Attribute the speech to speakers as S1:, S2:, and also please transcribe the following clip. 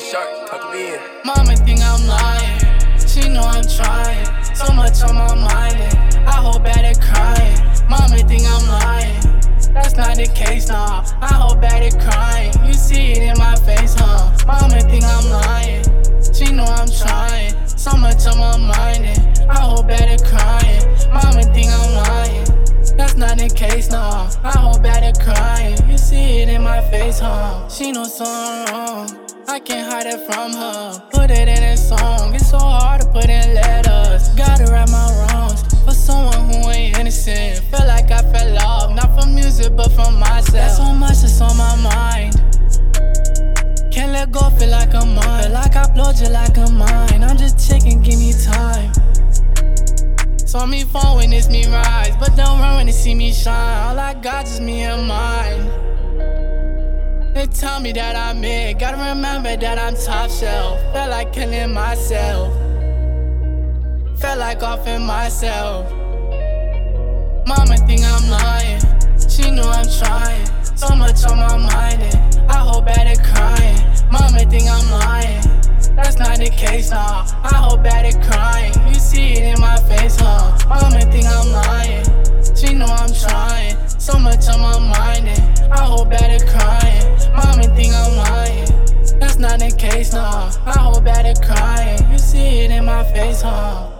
S1: Shark, tuck me in.
S2: Mama think I'm lying. She know I'm trying. So much on my mind. I hold back at crying. Mama think I'm lying. That's not the case, nah. I hold back at crying. You see it in my face, huh? Mama think I'm lying. She know I'm trying. So much on my mind. I hold back at crying. Mama think I'm lying. That's not the case, nah. I hold back at crying. You see it in my face, huh? She knows something wrong. Can't hide it from her. Put it in a song. It's so hard to put in letters. Gotta write my wrongs for someone who ain't innocent. Feel like I fell off, not from music, but from myself. That's so much that's on my mind. Can't let go, feel like I'm mine. Feel like I blow just like a mine. I'm just checking, give me time. Saw me fall when it's me rise, but don't run when they see me shine. All I got is me and mine. They tell me that I'm it, gotta remember that I'm top shelf. Felt like killing myself, felt like offing myself. Mama think I'm lying, she know I'm trying. So much on my mind, and I back at crying. Mama think I'm lying, that's not the case, nah. I back at crying, you see it that's not